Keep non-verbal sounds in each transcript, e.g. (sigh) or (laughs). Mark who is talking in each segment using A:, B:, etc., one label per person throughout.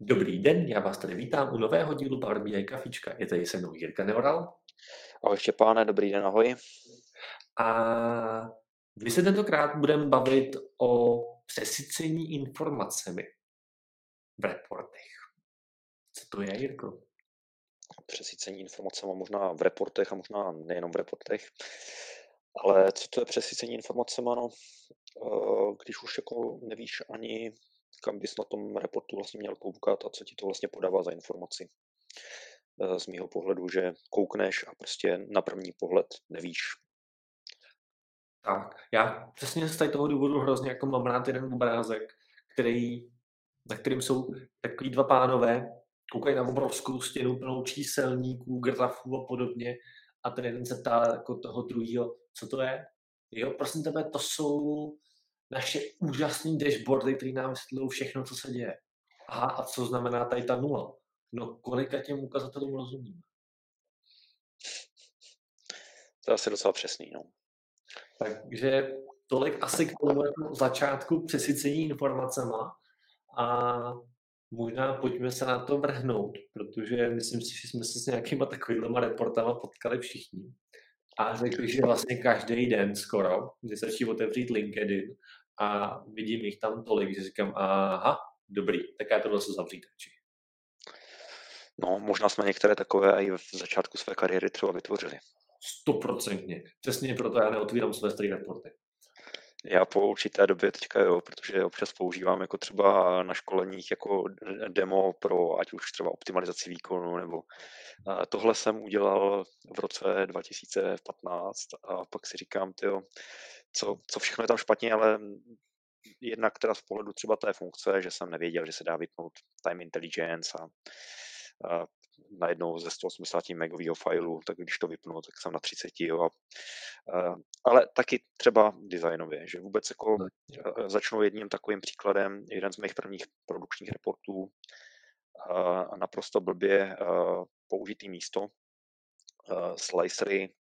A: Dobrý den, já vás tady vítám u nového dílu Power BI Kafička. Je tady se mnou Jirka Neoral.
B: Ahoj Štěpáne, dobrý den, ahoj.
A: A my se tentokrát budeme bavit o přesycení informacemi v reportech. Co to je, Jirko?
B: Přesycení informacemi možná v reportech a možná nejenom v reportech. Ale co to je přesycení informacemi? No, eh, když už jako nevíš ani, kam bys na tom reportu vlastně měl koukat a co ti to vlastně podává za informaci. Eh, z mého pohledu, že koukneš a prostě na první pohled nevíš.
A: Tak, já přesně z toho důvodu hrozně jako mám rád jeden obrázek, který, na kterým jsou takový dva pánové, koukají na obrovskou stěnu plnou číselníků, grafů a podobně a ten jeden se ptá jako toho druhého, co to je? Jo, prosím tebe, to jsou naše úžasné dashboardy, které nám vysvětlují všechno, co se děje. Aha, a co znamená tady ta nula? No, kolika těm ukazatelům rozumíme?
B: To je asi docela přesný, no.
A: Takže tolik asi k tomu jako začátku přesycení informacema a možná pojďme se na to vrhnout, protože myslím si, že jsme se s nějakýma takovýma reportama potkali všichni a řekli, že vlastně každý den skoro, když začít otevřít LinkedIn a vidím jich tam tolik, že říkám, aha, dobrý, tak já to vlastně zavřít radši.
B: No, možná jsme některé takové i v začátku své kariéry třeba vytvořili.
A: Stoprocentně. Přesně proto já neotvírám své staré reporty.
B: Já po určité době teďka jo, protože občas používám jako třeba na školeních jako demo pro ať už třeba optimalizaci výkonu nebo tohle jsem udělal v roce 2015 a pak si říkám, tyjo, co, co všechno je tam špatně, ale jednak teda z pohledu třeba té funkce, že jsem nevěděl, že se dá vypnout time intelligence a, a najednou ze 180 megového failu, tak když to vypnu, tak jsem na 30. Jo. A, ale taky třeba designově, že vůbec jako začnu jedním takovým příkladem, jeden z mých prvních produkčních reportů, a naprosto blbě použitý místo, slicery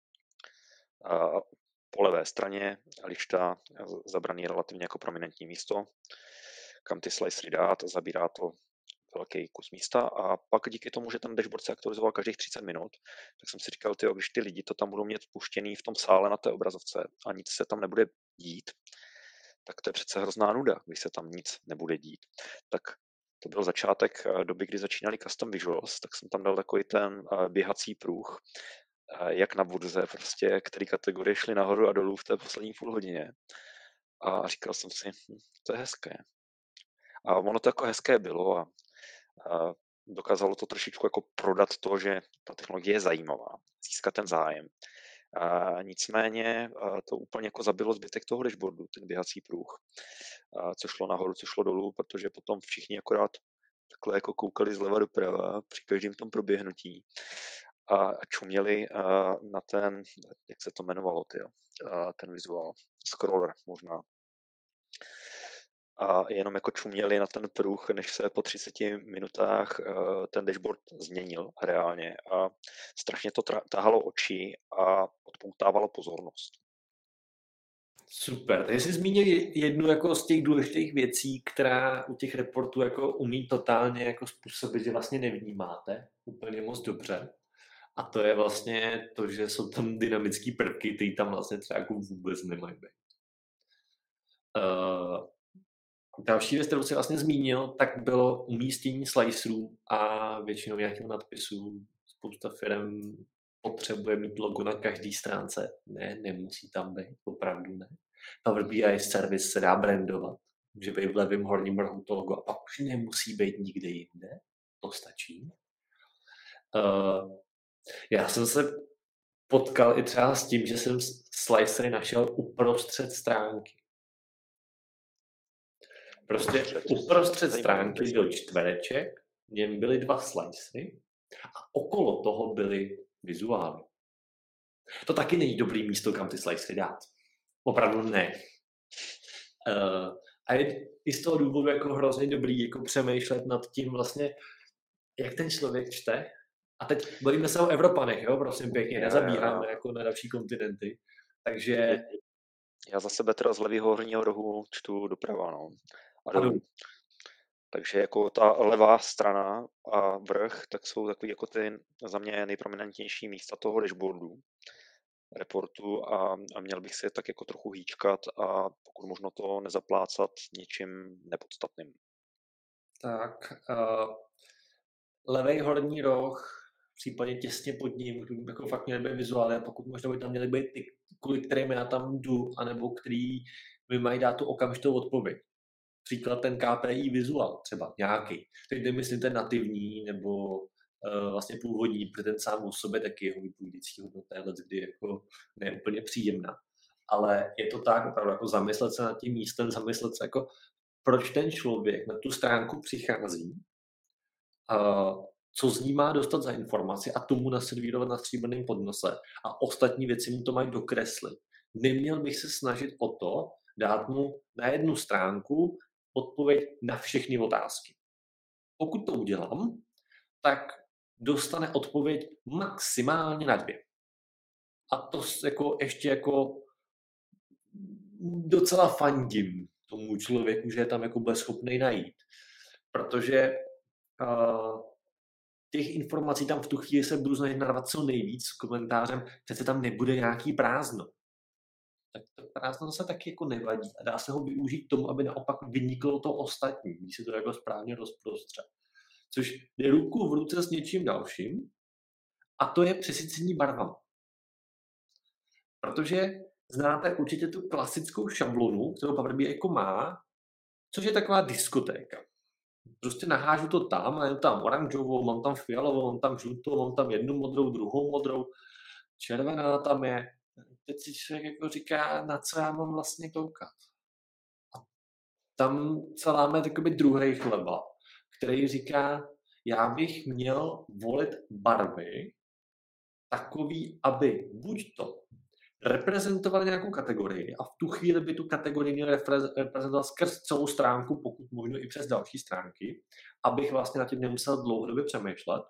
B: po levé straně, lišta zabraný relativně jako prominentní místo, kam ty slicery dát, zabírá to velký kus místa a pak díky tomu, že ten dashboard se aktualizoval každých 30 minut, tak jsem si říkal, tyjo, když ty lidi to tam budou mít spuštěný v tom sále na té obrazovce a nic se tam nebude dít, tak to je přece hrozná nuda, když se tam nic nebude dít. Tak to byl začátek eh, doby, kdy začínali custom visuals, tak jsem tam dal takový ten eh, běhací pruh, eh, jak na burze, prostě, který kategorie šly nahoru a dolů v té poslední půl hodině. A říkal jsem si, hm, to je hezké. A ono to jako hezké bylo a dokázalo to trošičku jako prodat to, že ta technologie je zajímavá, získat ten zájem. A nicméně to úplně jako zabilo zbytek toho dashboardu, ten běhací pruh, a co šlo nahoru, co šlo dolů, protože potom všichni akorát takhle jako koukali zleva doprava při každém tom proběhnutí a čuměli na ten, jak se to jmenovalo, tyjo, ten vizuál, scroller možná, a jenom jako čuměli na ten pruh, než se po 30 minutách eh, ten dashboard změnil reálně a strašně to tahalo oči a odpoutávalo pozornost.
A: Super. Takže jsi zmínil jednu jako z těch důležitých věcí, která u těch reportů jako umí totálně jako způsobit, že vlastně nevnímáte úplně moc dobře. A to je vlastně to, že jsou tam dynamické prvky, které tam vlastně třeba jako vůbec nemají být. Uh, Další věc, kterou si vlastně zmínil, tak bylo umístění slicerů a většinou nějakých nadpisů. Spousta firm potřebuje mít logo na každé stránce. Ne, nemusí tam být, opravdu ne. Power BI service se dá brandovat. Může být v levém horním rohu to logo a pak už nemusí být nikde jinde. To stačí. Uh, já jsem se potkal i třeba s tím, že jsem slicery našel uprostřed stránky. Prostě uprostřed stránky byl čtvereček, v něm byly dva slicery a okolo toho byly vizuály. To taky není dobrý místo, kam ty slicery dát. Opravdu ne. Uh, a je i z toho důvodu jako hrozně dobrý jako přemýšlet nad tím vlastně, jak ten člověk čte. A teď bavíme se o Evropanech, jo, prosím pěkně, nezabíháme jako na další kontinenty. Takže...
B: Já za sebe teda z levého horního rohu čtu doprava, no.
A: A dolů.
B: Takže jako ta levá strana a vrch, tak jsou takový jako ty za mě nejprominentnější místa toho dashboardu, reportu a, a měl bych si tak jako trochu hýčkat a pokud možno to nezaplácat něčím nepodstatným.
A: Tak, uh, levý horní roh, případně těsně pod ním, jako fakt měly být vizuály a pokud možná by tam měly být ty, kvůli kterým já tam jdu, anebo který mi mají dát tu okamžitou odpověď. Příklad ten KPI vizuál třeba nějaký. Teď nemyslím ten nativní nebo uh, vlastně původní, protože ten sám o sobě taky jeho vypovídající hodnota je kdy jako ne úplně příjemná. Ale je to tak, opravdu jako zamyslet se nad tím místem, zamyslet se jako, proč ten člověk na tu stránku přichází, co z ní má dostat za informaci a tomu naservírovat na stříbrném podnose a ostatní věci mu to mají dokreslit. Neměl bych se snažit o to, dát mu na jednu stránku odpověď na všechny otázky. Pokud to udělám, tak dostane odpověď maximálně na dvě. A to jako ještě jako docela fandím tomu člověku, že je tam jako bude schopný najít. Protože uh, těch informací tam v tu chvíli se budu snažit narvat co nejvíc s komentářem, přece tam nebude nějaký prázdno. Tak to prázdno se taky jako nevadí a dá se ho využít tomu, aby naopak vyniklo to ostatní, když se to jako správně rozprostře. Což jde ruku v ruce s něčím dalším a to je přesycení barvama. Protože znáte určitě tu klasickou šablonu, kterou Power jako má, což je taková diskotéka prostě nahážu to tam, mám tam oranžovou, mám tam fialovou, mám tam žlutou, mám tam jednu modrou, druhou modrou, červená tam je. Teď si člověk jako říká, na co já mám vlastně koukat. A tam se láme takový druhý chleba, který říká, já bych měl volit barvy takový, aby buď to reprezentovali nějakou kategorii a v tu chvíli by tu kategorii měl reprezentovat skrz celou stránku, pokud možno i přes další stránky, abych vlastně na tím nemusel dlouhodobě přemýšlet.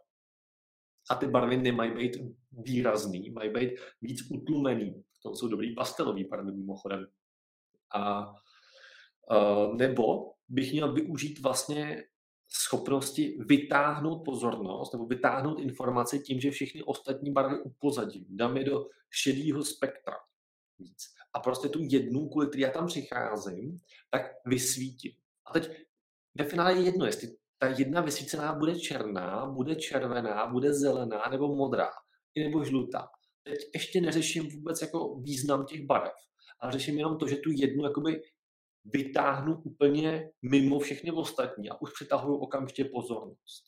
A: A ty barvy nemají být výrazný, mají být víc utlumený. To jsou dobrý pastelový barvy mimochodem. A, uh, nebo bych měl využít vlastně schopnosti vytáhnout pozornost nebo vytáhnout informaci tím, že všechny ostatní barvy upozadím. Dám je do šedého spektra víc. A prostě tu jednu, kvůli který já tam přicházím, tak vysvítím. A teď ve finále je jedno, jestli ta jedna vysvícená bude černá, bude červená, bude zelená nebo modrá, nebo žlutá. Teď ještě neřeším vůbec jako význam těch barev, ale řeším jenom to, že tu jednu jakoby vytáhnu úplně mimo všechny ostatní a už přitahuju okamžitě pozornost.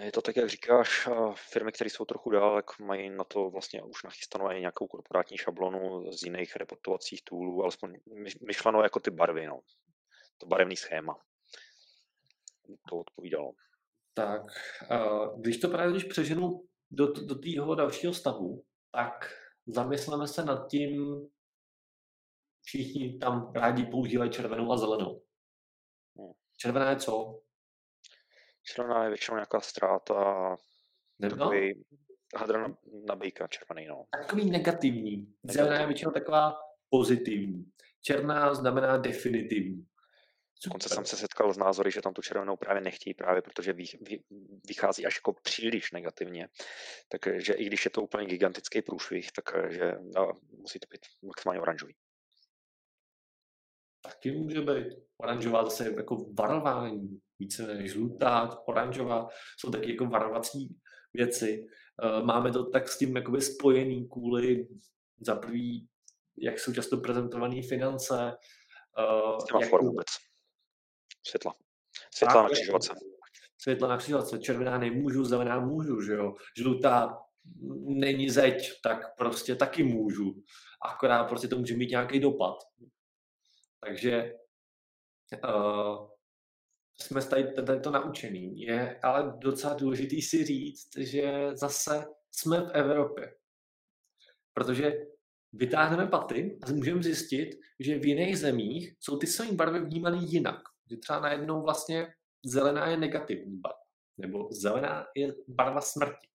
B: Je to tak, jak říkáš, firmy, které jsou trochu dál, jak mají na to vlastně už nachystanou i nějakou korporátní šablonu z jiných reportovacích toolů, alespoň myšleno jako ty barvy, no. to barevný schéma. To odpovídalo.
A: Tak, když to právě když přeženu do, do tého dalšího stavu, tak zamysleme se nad tím, všichni tam rádi používají červenou a zelenou. Hmm. Červená je co?
B: Červená je většinou nějaká ztráta,
A: Nebo?
B: takový hadr na, na bejka, červený, no.
A: Takový negativní. Zelená je většinou taková pozitivní. Černá znamená definitivní.
B: Dokonce jsem se setkal s názory, že tam tu červenou právě nechtějí právě, protože vychází až jako příliš negativně. Takže i když je to úplně gigantický průšvih, takže no, musí to být maximálně oranžový
A: taky může být. Oranžová zase jako varování, více než žlutá, oranžová, jsou taky jako varovací věci. Eh, máme to tak s tím jakoby spojený kvůli za prvý, jak jsou často prezentované finance.
B: Uh, jak... vůbec. Světla. Světla na křižovatce.
A: Světla na křižovatce. Červená nemůžu, zelená můžu, že jo. Žlutá není zeď, tak prostě taky můžu. Akorát prostě to může mít nějaký dopad. Takže uh, jsme tady, tady to naučený. Je ale docela důležitý si říct, že zase jsme v Evropě. Protože vytáhneme paty a můžeme zjistit, že v jiných zemích jsou ty samé barvy vnímané jinak. Že třeba najednou vlastně zelená je negativní barva, nebo zelená je barva smrti.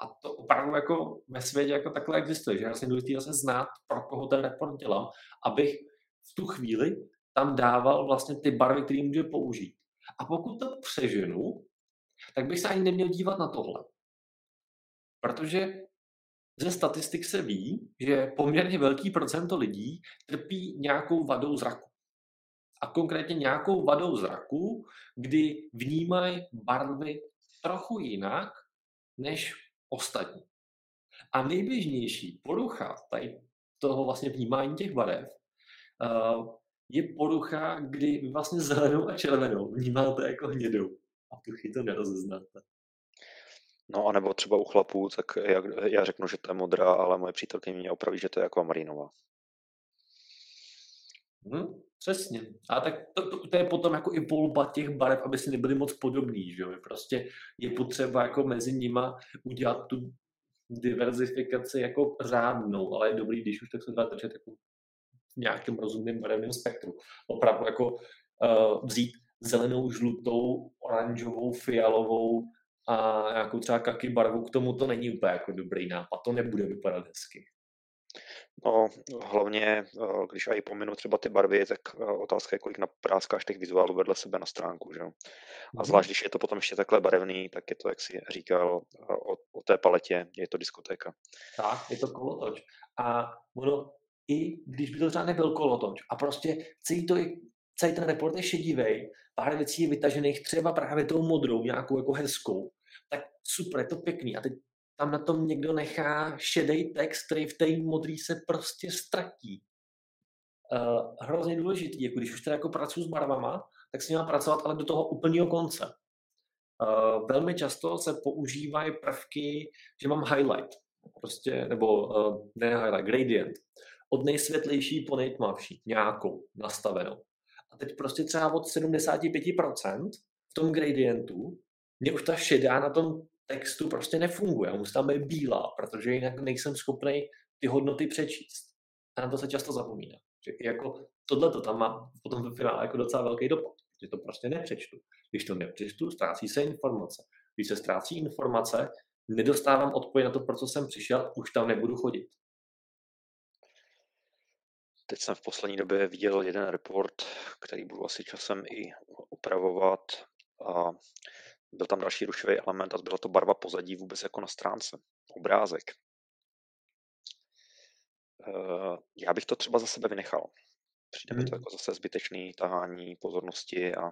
A: A to opravdu jako ve světě jako takhle existuje, že já jsem důležitý zase znát, pro koho ten report dělám, abych v tu chvíli tam dával vlastně ty barvy, které může použít. A pokud to přeženu, tak bych se ani neměl dívat na tohle. Protože ze statistik se ví, že poměrně velký procento lidí trpí nějakou vadou zraku. A konkrétně nějakou vadou zraku, kdy vnímají barvy trochu jinak než ostatní. A nejběžnější porucha tady toho vlastně vnímání těch barev je porucha, kdy vy vlastně zelenou a červenou vnímáte jako hnědou a tuchy to nerozeznáte.
B: No a nebo třeba u chlapů, tak já, já řeknu, že to je modrá, ale moje přítelkyně mě opraví, že to je akvamarinová.
A: Hmm, přesně. A tak to, to, to, je potom jako i volba těch barev, aby si nebyly moc podobný, že jo? Prostě je potřeba jako mezi nima udělat tu diverzifikaci jako řádnou, ale je dobrý, když už tak se dá držet jako nějakém rozumném barevném spektru. Opravdu jako uh, vzít zelenou, žlutou, oranžovou, fialovou a nějakou třeba kaky barvu k tomu to není úplně jako dobrý nápad, to nebude vypadat hezky.
B: No, hlavně, eh, když i pominu třeba ty barvy, tak eh, otázka je, kolik napráskáš těch vizuálů vedle sebe na stránku, že A mhm. zvlášť, když je to potom ještě takhle barevný, tak je to, jak si říkal, o, o té paletě, je to diskotéka.
A: Tak, je to kolotoč. A ono, i když by to třeba nebyl kolotoč a prostě celý, to celý ten report je šedivý, pár věcí je vytažených třeba právě tou modrou, nějakou jako hezkou, tak super, je to pěkný. A teď tam na tom někdo nechá šedý text, který v té modrý se prostě ztratí. Uh, hrozně důležitý, jako když už teda jako pracuji s barvama, tak si mám pracovat ale do toho úplného konce. Uh, velmi často se používají prvky, že mám highlight, prostě, nebo uh, ne highlight, gradient, od nejsvětlejší po nejtmavší, nějakou nastavenou. A teď prostě třeba od 75% v tom gradientu mě už ta šedá na tom textu prostě nefunguje. Musí tam být bílá, protože jinak nejsem schopný ty hodnoty přečíst. A na to se často zapomíná. Že jako tohle to tam má potom ve finále jako docela velký dopad. Že to prostě nepřečtu. Když to nepřečtu, ztrácí se informace. Když se ztrácí informace, nedostávám odpověď na to, pro co jsem přišel, už tam nebudu chodit.
B: Teď jsem v poslední době viděl jeden report, který budu asi časem i upravovat. A byl tam další rušivý element a byla to barva pozadí vůbec jako na stránce, obrázek. Eh, já bych to třeba za sebe vynechal. Přijde mi to hmm. jako zase zbytečný tahání pozornosti a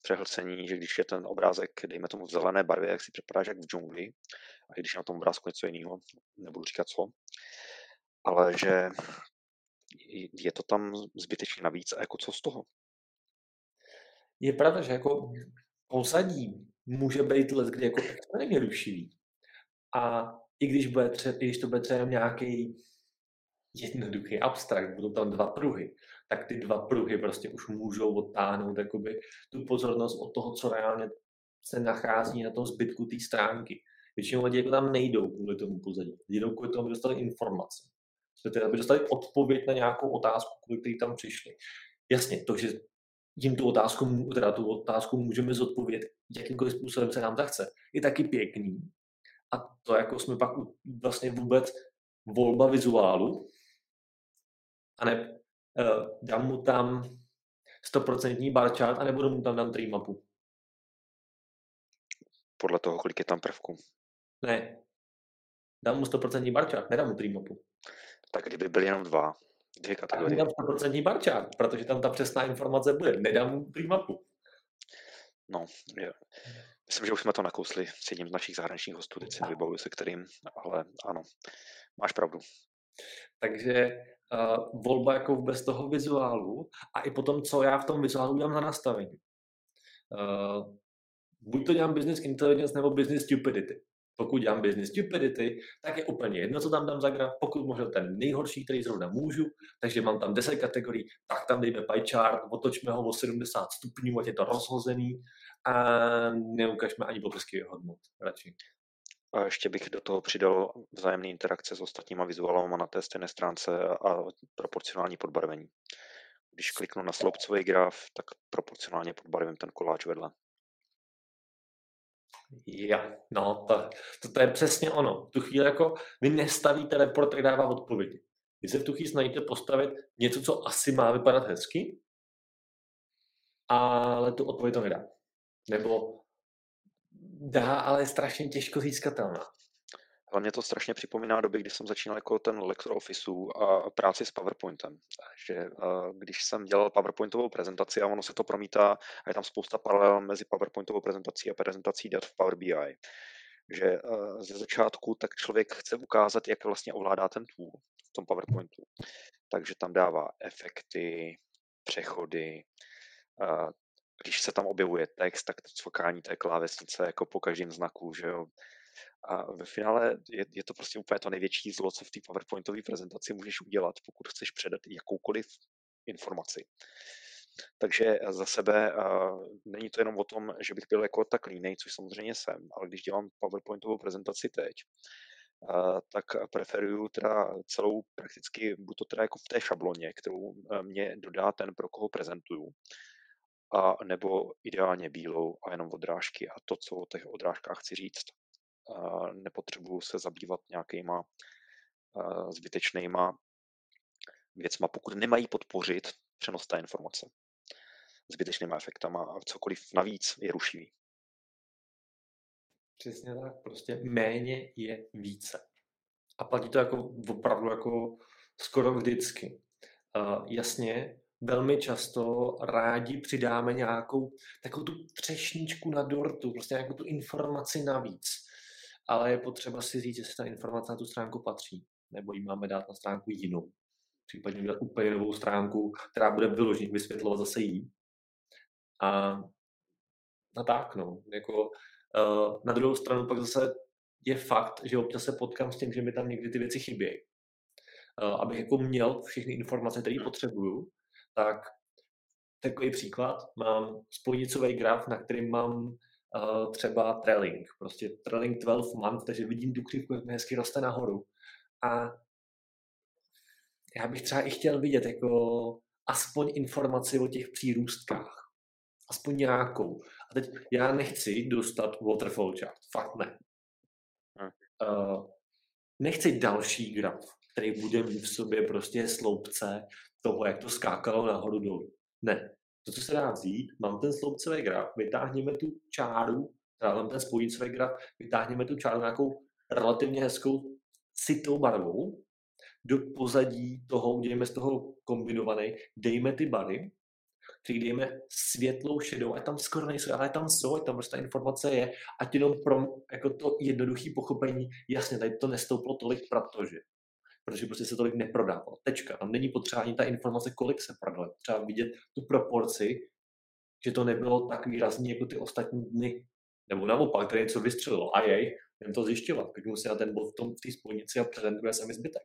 B: přehlcení, že když je ten obrázek, dejme tomu v zelené barvě, jak si připadáš jak v džungli, a když je na tom obrázku něco jiného, nebudu říkat co, ale že je to tam zbytečně navíc a jako co z toho?
A: Je pravda, že jako pozadí může být let, kdy jako extrémně rušivý. A i když, bude tře- i když to bude třeba nějaký jednoduchý abstrakt, budou tam dva pruhy, tak ty dva pruhy prostě už můžou odtáhnout jakoby, tu pozornost od toho, co reálně se nachází na tom zbytku té stránky. Většinou lidi jako tam nejdou kvůli tomu pozadí. Jdou kvůli tomu, aby dostali informace. Aby dostali odpověď na nějakou otázku, kvůli který tam přišli. Jasně, to, že jim tu otázku, teda tu otázku můžeme zodpovědět, jakýmkoliv způsobem se nám zachce, je taky pěkný. A to jako jsme pak vlastně vůbec volba vizuálu, a ne, uh, dám mu tam 100% bar chart a nebudu mu tam dám tree mapu.
B: Podle toho, kolik je tam prvků.
A: Ne. Dám mu 100% bar chart, nedám mu tree mapu.
B: Tak kdyby byly jenom dva, dvě kategorie.
A: Dám 100% bar chart, protože tam ta přesná informace bude. Nedám mu mapu.
B: No, je. Myslím, že už jsme to nakousli s jedním z našich zahraničních hostů, teď si nevybavuju se kterým, ale ano, máš pravdu.
A: Takže uh, volba jako vůbec toho vizuálu a i potom, co já v tom vizuálu udělám na nastavení. Uh, buď to dělám business intelligence nebo business stupidity. Pokud dělám business stupidity, tak je úplně jedno, co tam dám za graf, pokud možná ten nejhorší, který zrovna můžu, takže mám tam 10 kategorií, tak tam dejme pie chart, otočme ho o 70 stupňů, ať je to rozhozený a neukažme ani popisky hodnot radši.
B: A ještě bych do toho přidal vzájemné interakce s ostatníma vizuálama na té stejné stránce a proporcionální podbarvení. Když kliknu na sloupcový graf, tak proporcionálně podbarvím ten koláč vedle.
A: Ja, no, to, to, to je přesně ono. V tu chvíli jako vy nestavíte report, který dává odpovědi. Vy se v tu chvíli snažíte postavit něco, co asi má vypadat hezky, ale tu odpověď to nedá. Nebo dá, ale je strašně těžko získatelná.
B: Hlavně to strašně připomíná doby, kdy jsem začínal jako ten lektor Officeu a práci s PowerPointem. Že když jsem dělal PowerPointovou prezentaci a ono se to promítá a je tam spousta paralel mezi PowerPointovou prezentací a prezentací dat v Power BI. Že ze začátku tak člověk chce ukázat, jak vlastně ovládá ten tool v tom PowerPointu. Takže tam dává efekty, přechody, když se tam objevuje text, tak to cvokání té klávesnice jako po každém znaku, že jo. A ve finále je, je to prostě úplně to největší zlo, co v té PowerPointové prezentaci můžeš udělat, pokud chceš předat jakoukoliv informaci. Takže za sebe uh, není to jenom o tom, že bych byl jako tak línej, což samozřejmě jsem, ale když dělám PowerPointovou prezentaci teď, uh, tak preferuju teda celou prakticky, buď to teda jako v té šabloně, kterou uh, mě dodá ten, pro koho prezentuju, a nebo ideálně bílou a jenom odrážky a to, co o těch odrážkách chci říct. Nepotřebuju se zabývat nějakýma zbytečnýma věcma, pokud nemají podpořit přenos té informace zbytečnýma efektama a cokoliv navíc je rušivý.
A: Přesně tak, prostě méně je více. A platí to jako opravdu jako skoro vždycky. Uh, jasně, velmi často rádi přidáme nějakou takovou tu třešničku na dortu, prostě nějakou tu informaci navíc. Ale je potřeba si říct, jestli ta informace na tu stránku patří, nebo ji máme dát na stránku jinou. Případně udělat úplně novou stránku, která bude vyloženě vysvětlovat zase jí. A, a tak, no. Jako, uh, na druhou stranu pak zase je fakt, že občas se potkám s tím, že mi tam někdy ty věci chybějí. Uh, abych jako měl všechny informace, které potřebuju, tak takový příklad, mám spojnicový graf, na kterým mám uh, třeba trailing, prostě trailing 12 month, takže vidím tu křivku, jak mi hezky roste nahoru. A já bych třeba i chtěl vidět jako aspoň informaci o těch přírůstkách. Aspoň nějakou. A teď já nechci dostat waterfall chart. Fakt ne. Uh, nechci další graf, který bude mít v sobě prostě sloupce toho, jak to skákalo nahoru dolů. Ne. To, co se dá vzít, mám ten sloupcový graf, vytáhneme tu čáru, mám ten spojícový graf, vytáhneme tu čáru nějakou relativně hezkou sitou barvou, do pozadí toho, udělejme z toho kombinovaný, dejme ty bary, který dejme světlou šedou, a tam skoro nejsou, ale tam jsou, tam prostě ta informace je, a jenom pro jako to jednoduché pochopení, jasně, tady to nestouplo tolik, protože protože prostě se tolik neprodávalo. Tečka. Tam není potřeba ani ta informace, kolik se prodalo. Třeba vidět tu proporci, že to nebylo tak výrazný jako ty ostatní dny. Nebo naopak, tady něco vystřelilo. A jej, jen to zjišťovat. Kliknu si na ten bod v tom v té spojnici a prezentuje se mi zbytek.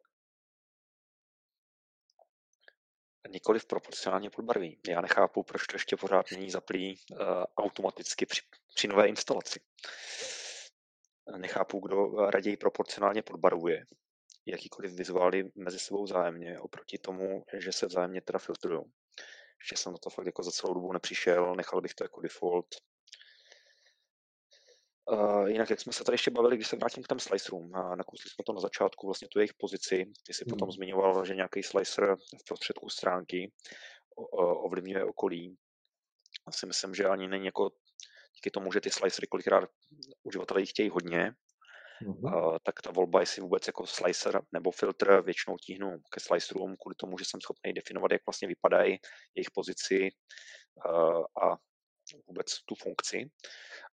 B: Nikoliv proporcionálně podbarví. Já nechápu, proč to ještě pořád není zaplý uh, automaticky při, při nové instalaci. Nechápu, kdo raději proporcionálně podbarvuje jakýkoliv vizuály mezi sebou zájemně, oproti tomu, že se vzájemně teda filtrují. Ještě jsem na to fakt jako za celou dobu nepřišel, nechal bych to jako default. Uh, jinak, jak jsme se tady ještě bavili, když se vrátím k těm slicerům, a nakousli jsme to na začátku, vlastně tu jejich pozici, ty si hmm. potom zmiňoval, že nějaký slicer v prostředku stránky ovlivňuje okolí. Asi myslím, že ani není jako díky tomu, že ty slicery kolikrát uživatelé chtějí hodně, mm-hmm. tak ta volba, jestli vůbec jako slicer nebo filtr, většinou tíhnu ke slicerům kvůli tomu, že jsem schopný definovat, jak vlastně vypadají jejich pozici a vůbec tu funkci.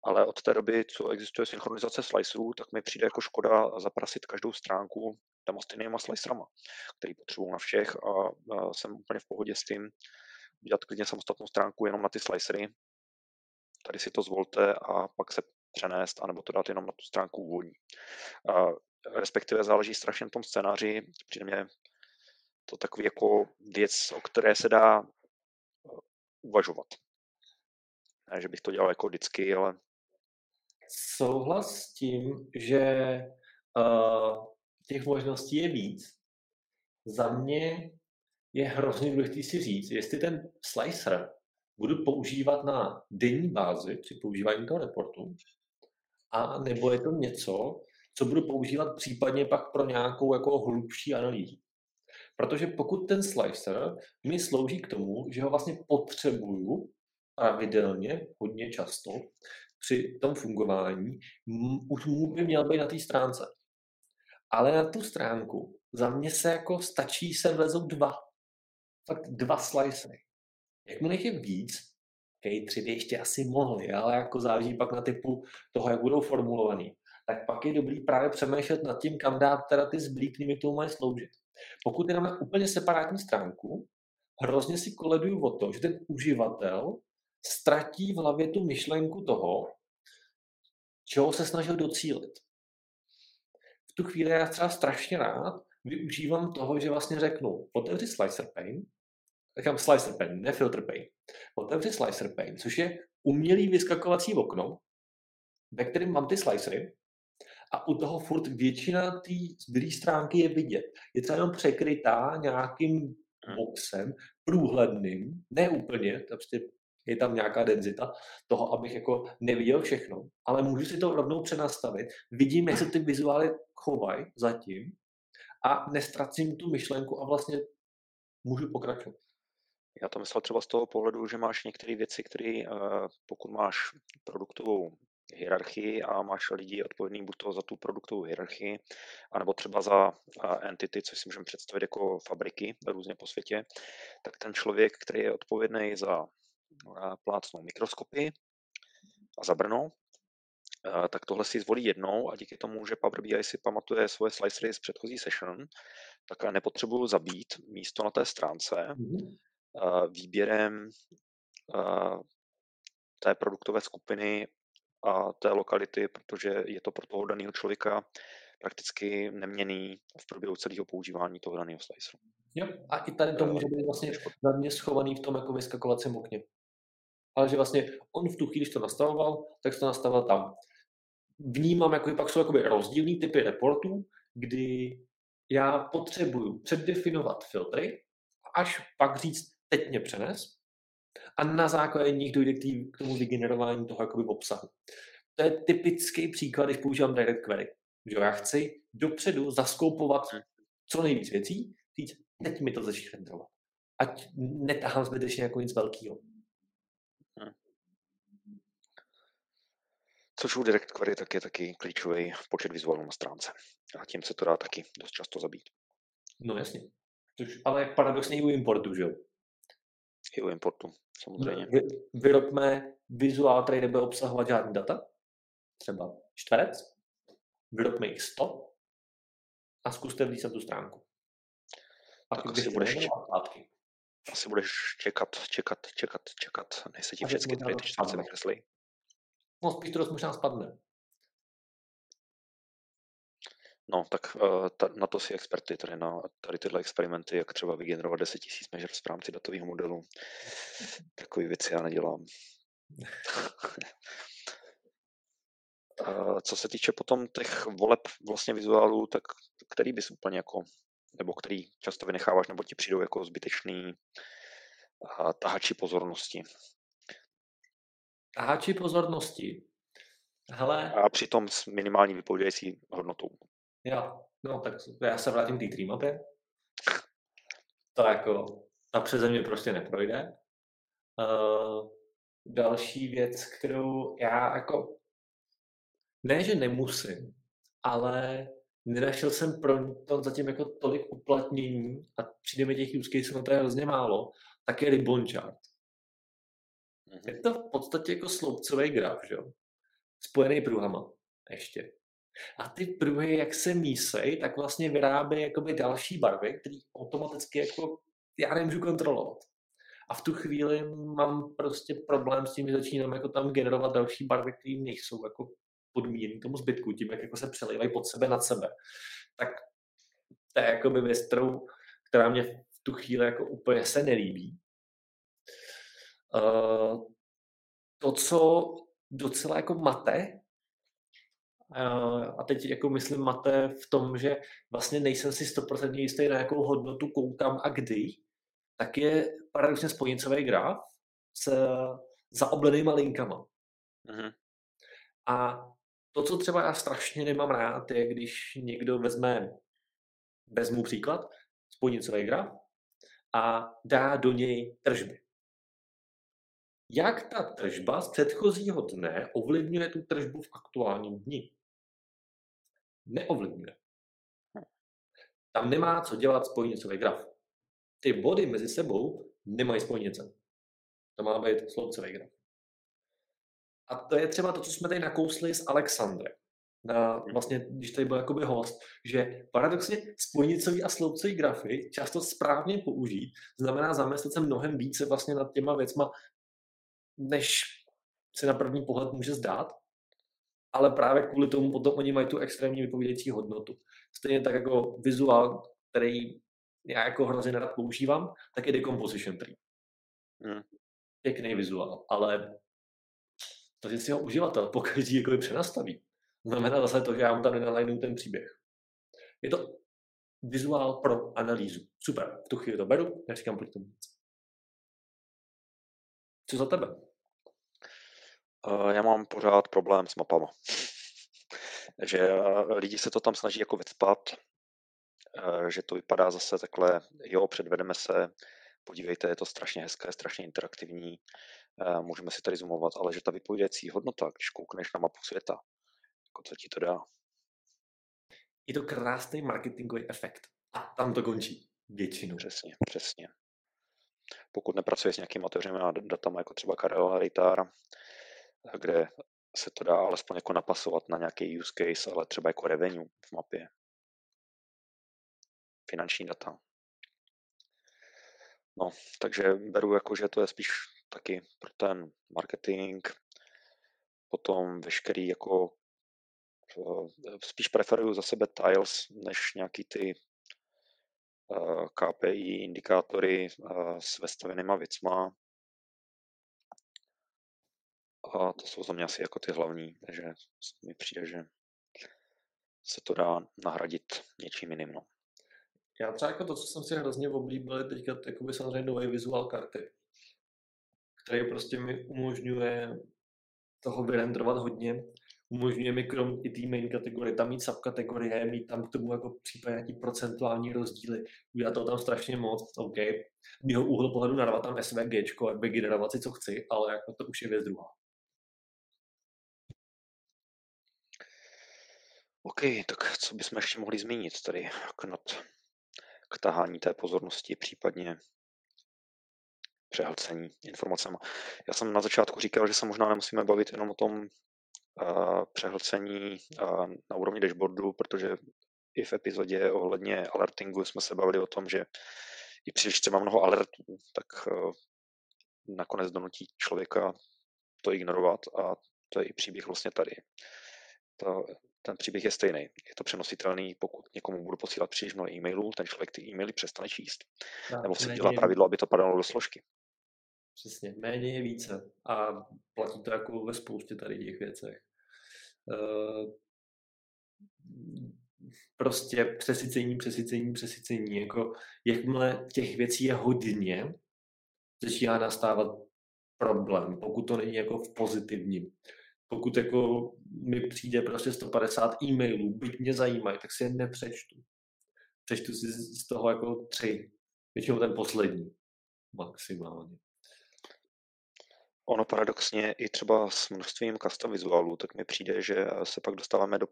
B: Ale od té doby, co existuje synchronizace slicerů, tak mi přijde jako škoda zaprasit každou stránku těma stejnýma slicerama, který potřebuji na všech a, a jsem úplně v pohodě s tím udělat klidně samostatnou stránku jenom na ty slicery. Tady si to zvolte a pak se přenést, anebo to dát jenom na tu stránku úvodní. Respektive záleží strašně na tom scénáři. Přijde mě to takový jako věc, o které se dá eh, uvažovat. Ne, že bych to dělal jako vždycky, ale...
A: Souhlas s tím, že uh, těch možností je víc. Za mě je hrozně důležité si říct, jestli ten slicer budu používat na denní bázi při používání toho reportu, a nebo je to něco, co budu používat případně pak pro nějakou jako hlubší analýzu. Protože pokud ten slicer mi slouží k tomu, že ho vlastně potřebuju, pravidelně, hodně často, při tom fungování, už mu by měl být na té stránce. Ale na tu stránku za mě se jako stačí se vlezou dva. Fakt dva slicery. Jakmile jich je víc, okay, tři by ještě asi mohli, ale jako záleží pak na typu toho, jak budou formulovaný, tak pak je dobrý právě přemýšlet nad tím, kam dát teda ty zblí, kterými k tomu mají sloužit. Pokud jenom na úplně separátní stránku, hrozně si koleduju o to, že ten uživatel ztratí v hlavě tu myšlenku toho, čeho se snažil docílit. V tu chvíli já třeba strašně rád využívám toho, že vlastně řeknu, otevři slicer pane, říkám slicer pane, ne filter pane, otevři slicer pane, což je umělý vyskakovací okno, ve kterém mám ty slicery a u toho furt většina té zbylé stránky je vidět. Je třeba jenom překrytá nějakým hmm. boxem, průhledným, ne úplně, prostě je tam nějaká denzita toho, abych jako neviděl všechno, ale můžu si to rovnou přenastavit, vidím, jak se ty vizuály chovají zatím a nestracím tu myšlenku a vlastně můžu pokračovat.
B: Já to myslel třeba z toho pohledu, že máš některé věci, které eh, pokud máš produktovou hierarchii a máš lidi odpovědný buď to za tu produktovou hierarchii, anebo třeba za entity, což si můžeme představit jako fabriky různě po světě, tak ten člověk, který je odpovědný za plácnou mikroskopy a za Brno, tak tohle si zvolí jednou a díky tomu, že Power BI si pamatuje svoje slicery z předchozí session, tak nepotřebuju zabít místo na té stránce mm-hmm. Výběrem té produktové skupiny a té lokality, protože je to pro toho daného člověka prakticky neměný v průběhu celého používání toho daného sliceru.
A: Jo, a i tady to může být vlastně na mě schovaný v tom jako vyskakovacím okně. Ale že vlastně on v tu chvíli, když to nastavoval, tak to nastavil tam. Vnímám, jako pak jsou jakoby rozdílný typy reportů, kdy já potřebuju předdefinovat filtry, až pak říct, teď mě přenes, a na základě nich dojde k, tý, k tomu vygenerování toho jakoby obsahu. To je typický příklad, když používám direct query. Že já chci dopředu zaskoupovat co nejvíc věcí, říct, teď mi to začne renderovat. Ať netahám zbytečně jako nic velkého. Hmm.
B: Což u Direct Query tak je taky klíčový počet vizuálů na stránce. A tím se to dá taky dost často zabít.
A: No jasně. Což ale paradoxně i u importu, že jo?
B: I u importu samozřejmě.
A: Vy, vyrobme vizuál, který nebude obsahovat žádný data, třeba čtverec, vyrobme jich 100 a zkuste vlíst tu stránku.
B: A tak asi budeš, zpátky. asi budeš čekat, čekat, čekat, čekat, než se ti všechny ty čtverce vykreslí.
A: No spíš to dost možná spadne.
B: No, tak uh, ta, na to si experty, tady na tady tyhle experimenty, jak třeba vygenerovat 10 000 measure v rámci datového modelu. Takové věci já nedělám. (laughs) co se týče potom těch voleb vlastně vizuálů, tak který bys úplně jako, nebo který často vynecháváš, nebo ti přijdou jako zbytečný uh, tahači pozornosti?
A: Tahači pozornosti? Hele.
B: A přitom s minimální vypovídající hodnotou.
A: Jo, no tak já se vrátím k té trímapě. To jako, ta přeze mě prostě neprojde. Uh, další věc, kterou já jako, ne, že nemusím, ale nenašel jsem pro to zatím jako tolik uplatnění a přijde mi těch use caseů na to je hrozně málo, tak je ribbon chart. Mm-hmm. Je to v podstatě jako sloupcový graf, že jo? Spojený pruhama ještě. A ty pruhy, jak se mísej, tak vlastně vyrábí jakoby další barvy, které automaticky jako já nemůžu kontrolovat. A v tu chvíli mám prostě problém s tím, že začínám jako tam generovat další barvy, které nejsou jako podmíněny tomu zbytku, tím, jak jako se přelívají pod sebe nad sebe. Tak to je jakoby věc, kterou, která mě v tu chvíli jako úplně se nelíbí. Uh, to, co docela jako mate, a teď jako myslím mate v tom, že vlastně nejsem si 100% jistý, na jakou hodnotu koukám a kdy, tak je paradoxně spojnicový graf s zaoblenýma linkama. Uh-huh. A to, co třeba já strašně nemám rád, je, když někdo vezme, vezmu příklad, spojnicový graf a dá do něj tržby. jak ta tržba z předchozího dne ovlivňuje tu tržbu v aktuálním dni. Neovlivňuje. Tam nemá co dělat spojnicový graf. Ty body mezi sebou nemají spojnice. To má být sloupcový graf. A to je třeba to, co jsme tady nakousli s Alexandrem. Na, vlastně, když tady byl jakoby host, že paradoxně spojnicový a sloupcový grafy často správně použít znamená zamyslet se mnohem více vlastně nad těma věcma, než se na první pohled může zdát, ale právě kvůli tomu potom oni mají tu extrémní vypovídající hodnotu. Stejně tak jako vizuál, který já jako hrozně nerad používám, tak je decomposition tree. Hmm. Pěkný vizuál, ale to, že si ho uživatel (laughs) pokaždý jako přenastaví, znamená zase to, že já mu tam nenalajnu ten příběh. Je to vizuál pro analýzu. Super, v tu chvíli to beru, neříkám proti tomu nic. Co za tebe?
B: Uh, já mám pořád problém s mapama. (laughs) že uh, lidi se to tam snaží jako vycpat, uh, že to vypadá zase takhle, jo, předvedeme se, podívejte, je to strašně hezké, strašně interaktivní, můžeme si tady zoomovat, ale že ta vypovědějící hodnota, když koukneš na mapu světa, jako co ti to dá?
A: Je to krásný marketingový efekt. A tam to končí. Většinou.
B: Přesně, přesně. Pokud nepracuje s nějakými otevřenými datama, jako třeba Karel Reitar, kde se to dá alespoň jako napasovat na nějaký use case, ale třeba jako revenue v mapě. Finanční data. No, takže beru jako, že to je spíš taky pro ten marketing, potom veškerý jako eh, spíš preferuju za sebe tiles, než nějaký ty eh, KPI, indikátory eh, s vestavenýma věcma. A to jsou za mě asi jako ty hlavní, takže mi přijde, že se to dá nahradit něčím jiným. No.
A: Já třeba jako to, co jsem si hrozně oblíbil, je teďka jakoby samozřejmě nový vizuál karty, který prostě mi umožňuje toho vyrendrovat hodně. Umožňuje mi krom i té main kategorie, tam mít subkategorie, mít tam k tomu jako případně nějaký procentuální rozdíly. Udělat to tam strašně moc, OK. Mýho úhlu pohledu narvat tam SVG, generovat si co chci, ale jako to už je věc druhá.
B: OK, tak co bychom ještě mohli zmínit tady k, nad, k tahání té pozornosti, případně přehlcení informacemi. Já jsem na začátku říkal, že se možná nemusíme bavit jenom o tom uh, přehlcení uh, na úrovni dashboardu, protože i v epizodě ohledně alertingu jsme se bavili o tom, že i příliš třeba mnoho alertů, tak uh, nakonec donutí člověka to ignorovat a to je i příběh vlastně tady. To, ten příběh je stejný. Je to přenositelný, pokud někomu budu posílat příliš mnoho e-mailů, ten člověk ty e-maily přestane číst. No, Nebo si dělá pravidlo, aby to padalo do složky.
A: Přesně, méně je více a platí to jako ve spoustě tady těch věcech. Uh, prostě přesycení, přesycení, přesycení. Jako, jakmile těch věcí je hodně, začíná nastávat problém, pokud to není jako v pozitivním. Pokud jako mi přijde prostě 150 e-mailů, byť mě zajímají, tak si je nepřečtu. Přečtu si z toho jako tři. Většinou ten poslední. Maximálně.
B: Ono paradoxně i třeba s množstvím custom vizuálů, tak mi přijde, že se pak dostáváme do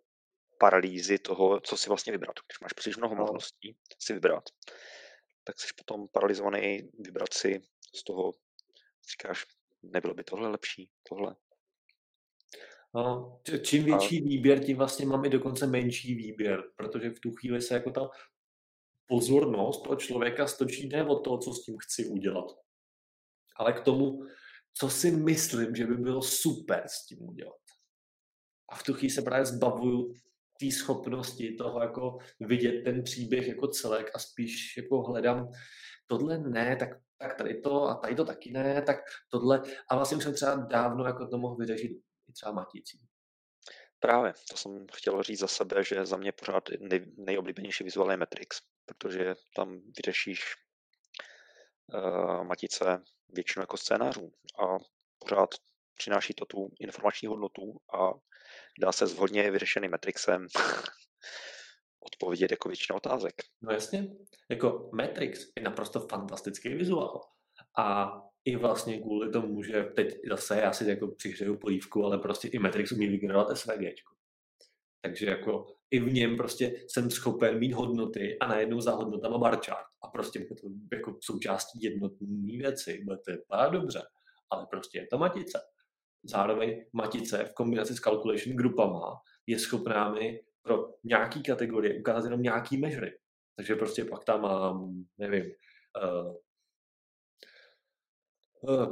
B: paralýzy toho, co si vlastně vybrat. Když máš příliš mnoho možností si vybrat, tak jsi potom paralizovaný vybrat si z toho, říkáš, nebylo by tohle lepší, tohle.
A: No, čím větší a... výběr, tím vlastně mám i dokonce menší výběr, protože v tu chvíli se jako ta pozornost toho člověka stočí ne od toho, co s tím chci udělat, ale k tomu, co si myslím, že by bylo super s tím udělat. A v tu chvíli se právě zbavuju té schopnosti toho jako vidět ten příběh jako celek a spíš jako hledám tohle ne, tak, tak tady to a tady to taky ne, tak tohle. A vlastně už jsem třeba dávno jako to mohl vyřešit třeba matící.
B: Právě, to jsem chtěl říct za sebe, že za mě pořád nej, nejoblíbenější vizuál je Matrix, protože tam vyřešíš uh, matice většinou jako scénářů a pořád přináší to tu informační hodnotu a dá se s vhodně vyřešeným Matrixem (laughs) odpovědět jako většina otázek.
A: No jasně, jako Matrix je naprosto fantastický vizuál, A i vlastně kvůli tomu, že teď zase já si jako přihřeju polívku, ale prostě i Matrix umí vygenerovat SVG. Takže jako i v něm prostě jsem schopen mít hodnoty a najednou za hodnotama bar chart. A prostě je to jako součástí jednotné věci. Bude to vypadá dobře, ale prostě je to matice. Zároveň matice v kombinaci s calculation grupama je schopná mi pro nějaký kategorie ukázat jenom nějaký measury. Takže prostě pak tam mám, nevím, uh,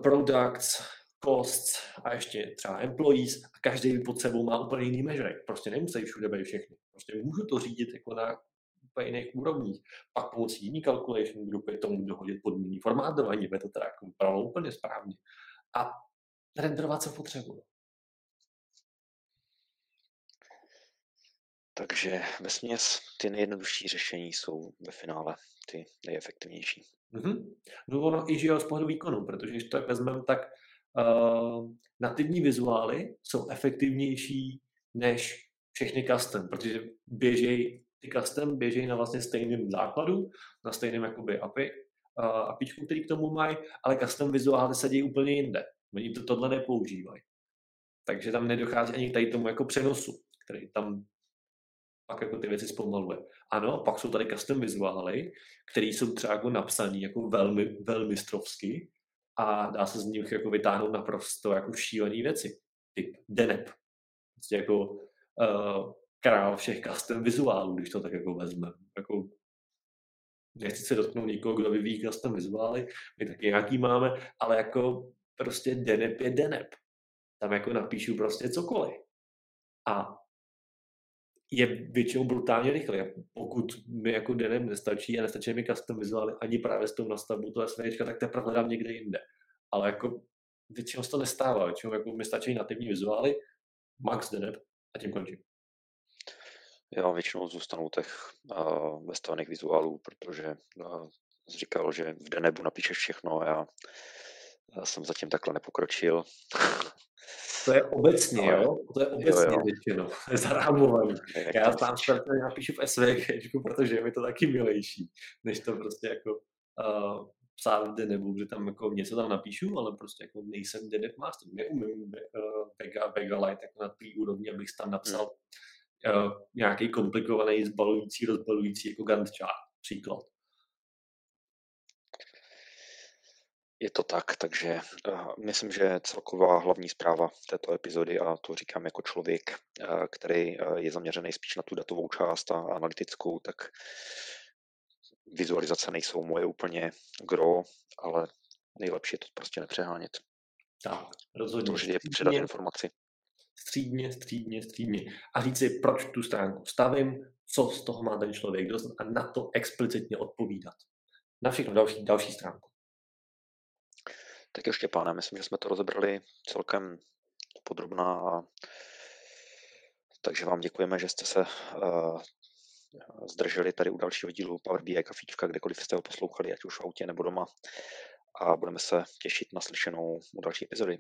A: products, costs a ještě třeba employees a každý pod sebou má úplně jiný measure. Prostě nemusí všude být všechny. Prostě můžu to řídit jako na úplně jiných úrovních. Pak pomocí jiný calculation grupy tomu dohodit podmíný formátování, aby to teda jako úplně správně. A renderovat, co potřebuji.
B: Takže ve směs ty nejjednodušší řešení jsou ve finále ty nejefektivnější.
A: Mm-hmm. No ono i že jo, z pohledu výkonu, protože když to vezmeme, tak uh, nativní vizuály jsou efektivnější než všechny custom, protože běžej, ty custom běžejí na vlastně stejném základu, na stejném jakoby API, uh, APIčku, který k tomu mají, ale custom vizuály se dějí úplně jinde. Oni to tohle nepoužívají. Takže tam nedochází ani tady tomu jako přenosu, který tam pak jako ty věci zpomaluje. Ano, pak jsou tady custom vizuály, které jsou třeba jako napsané jako velmi, velmi strovsky a dá se z nich jako vytáhnout naprosto jako šílené věci. Typ Denep. Prostě jako uh, král všech custom vizuálů, když to tak jako vezme. Jako, nechci se dotknout nikoho, kdo vyvíjí custom vizuály, my taky nějaký máme, ale jako prostě Denep je Denep. Tam jako napíšu prostě cokoliv. A je většinou brutálně rychle. Pokud mi jako denem nestačí a nestačí mi custom vizuály ani právě s tou nastavbou toho SVčka, tak teprve hledám někde jinde. Ale jako většinou se to nestává. Většinou jako mi stačí nativní vizuály, max denem a tím končím.
B: Já většinou zůstanu těch uh, vestavených vizuálů, protože uh, říkal, že v Denebu napíšeš všechno a já, já jsem zatím takhle nepokročil. (laughs)
A: To je obecně, ale, jo? To je obecně jo, jo. většinou. (laughs) Zarámovaný. Já sám startně napíšu v SVG, protože je mi to taky milejší, než to prostě jako uh, psát v Denebu, že tam jako něco tam napíšu, ale prostě jako nejsem Denev master. Neumím uh, Vega, Vega Light jako na té úrovni, abych tam napsal uh, nějaký komplikovaný, zbalující, rozbalující jako Gantt chart, příklad.
B: Je to tak, takže uh, myslím, že celková hlavní zpráva této epizody, a to říkám jako člověk, uh, který uh, je zaměřený spíš na tu datovou část a analytickou, tak vizualizace nejsou moje úplně gro, ale nejlepší je to prostě nepřehánět.
A: Tak, rozhodně.
B: je předat informaci.
A: Střídně, střídně, střídně. A říct si, proč tu stránku stavím, co z toho má ten člověk dostat a na to explicitně odpovídat. Na všechno další, další stránku.
B: Tak ještě, páne, myslím, že jsme to rozebrali celkem podrobná. Takže vám děkujeme, že jste se uh, zdrželi tady u dalšího dílu Power BI kafíčka, kdekoliv jste ho poslouchali, ať už v autě nebo doma. A budeme se těšit na slyšenou u další epizody.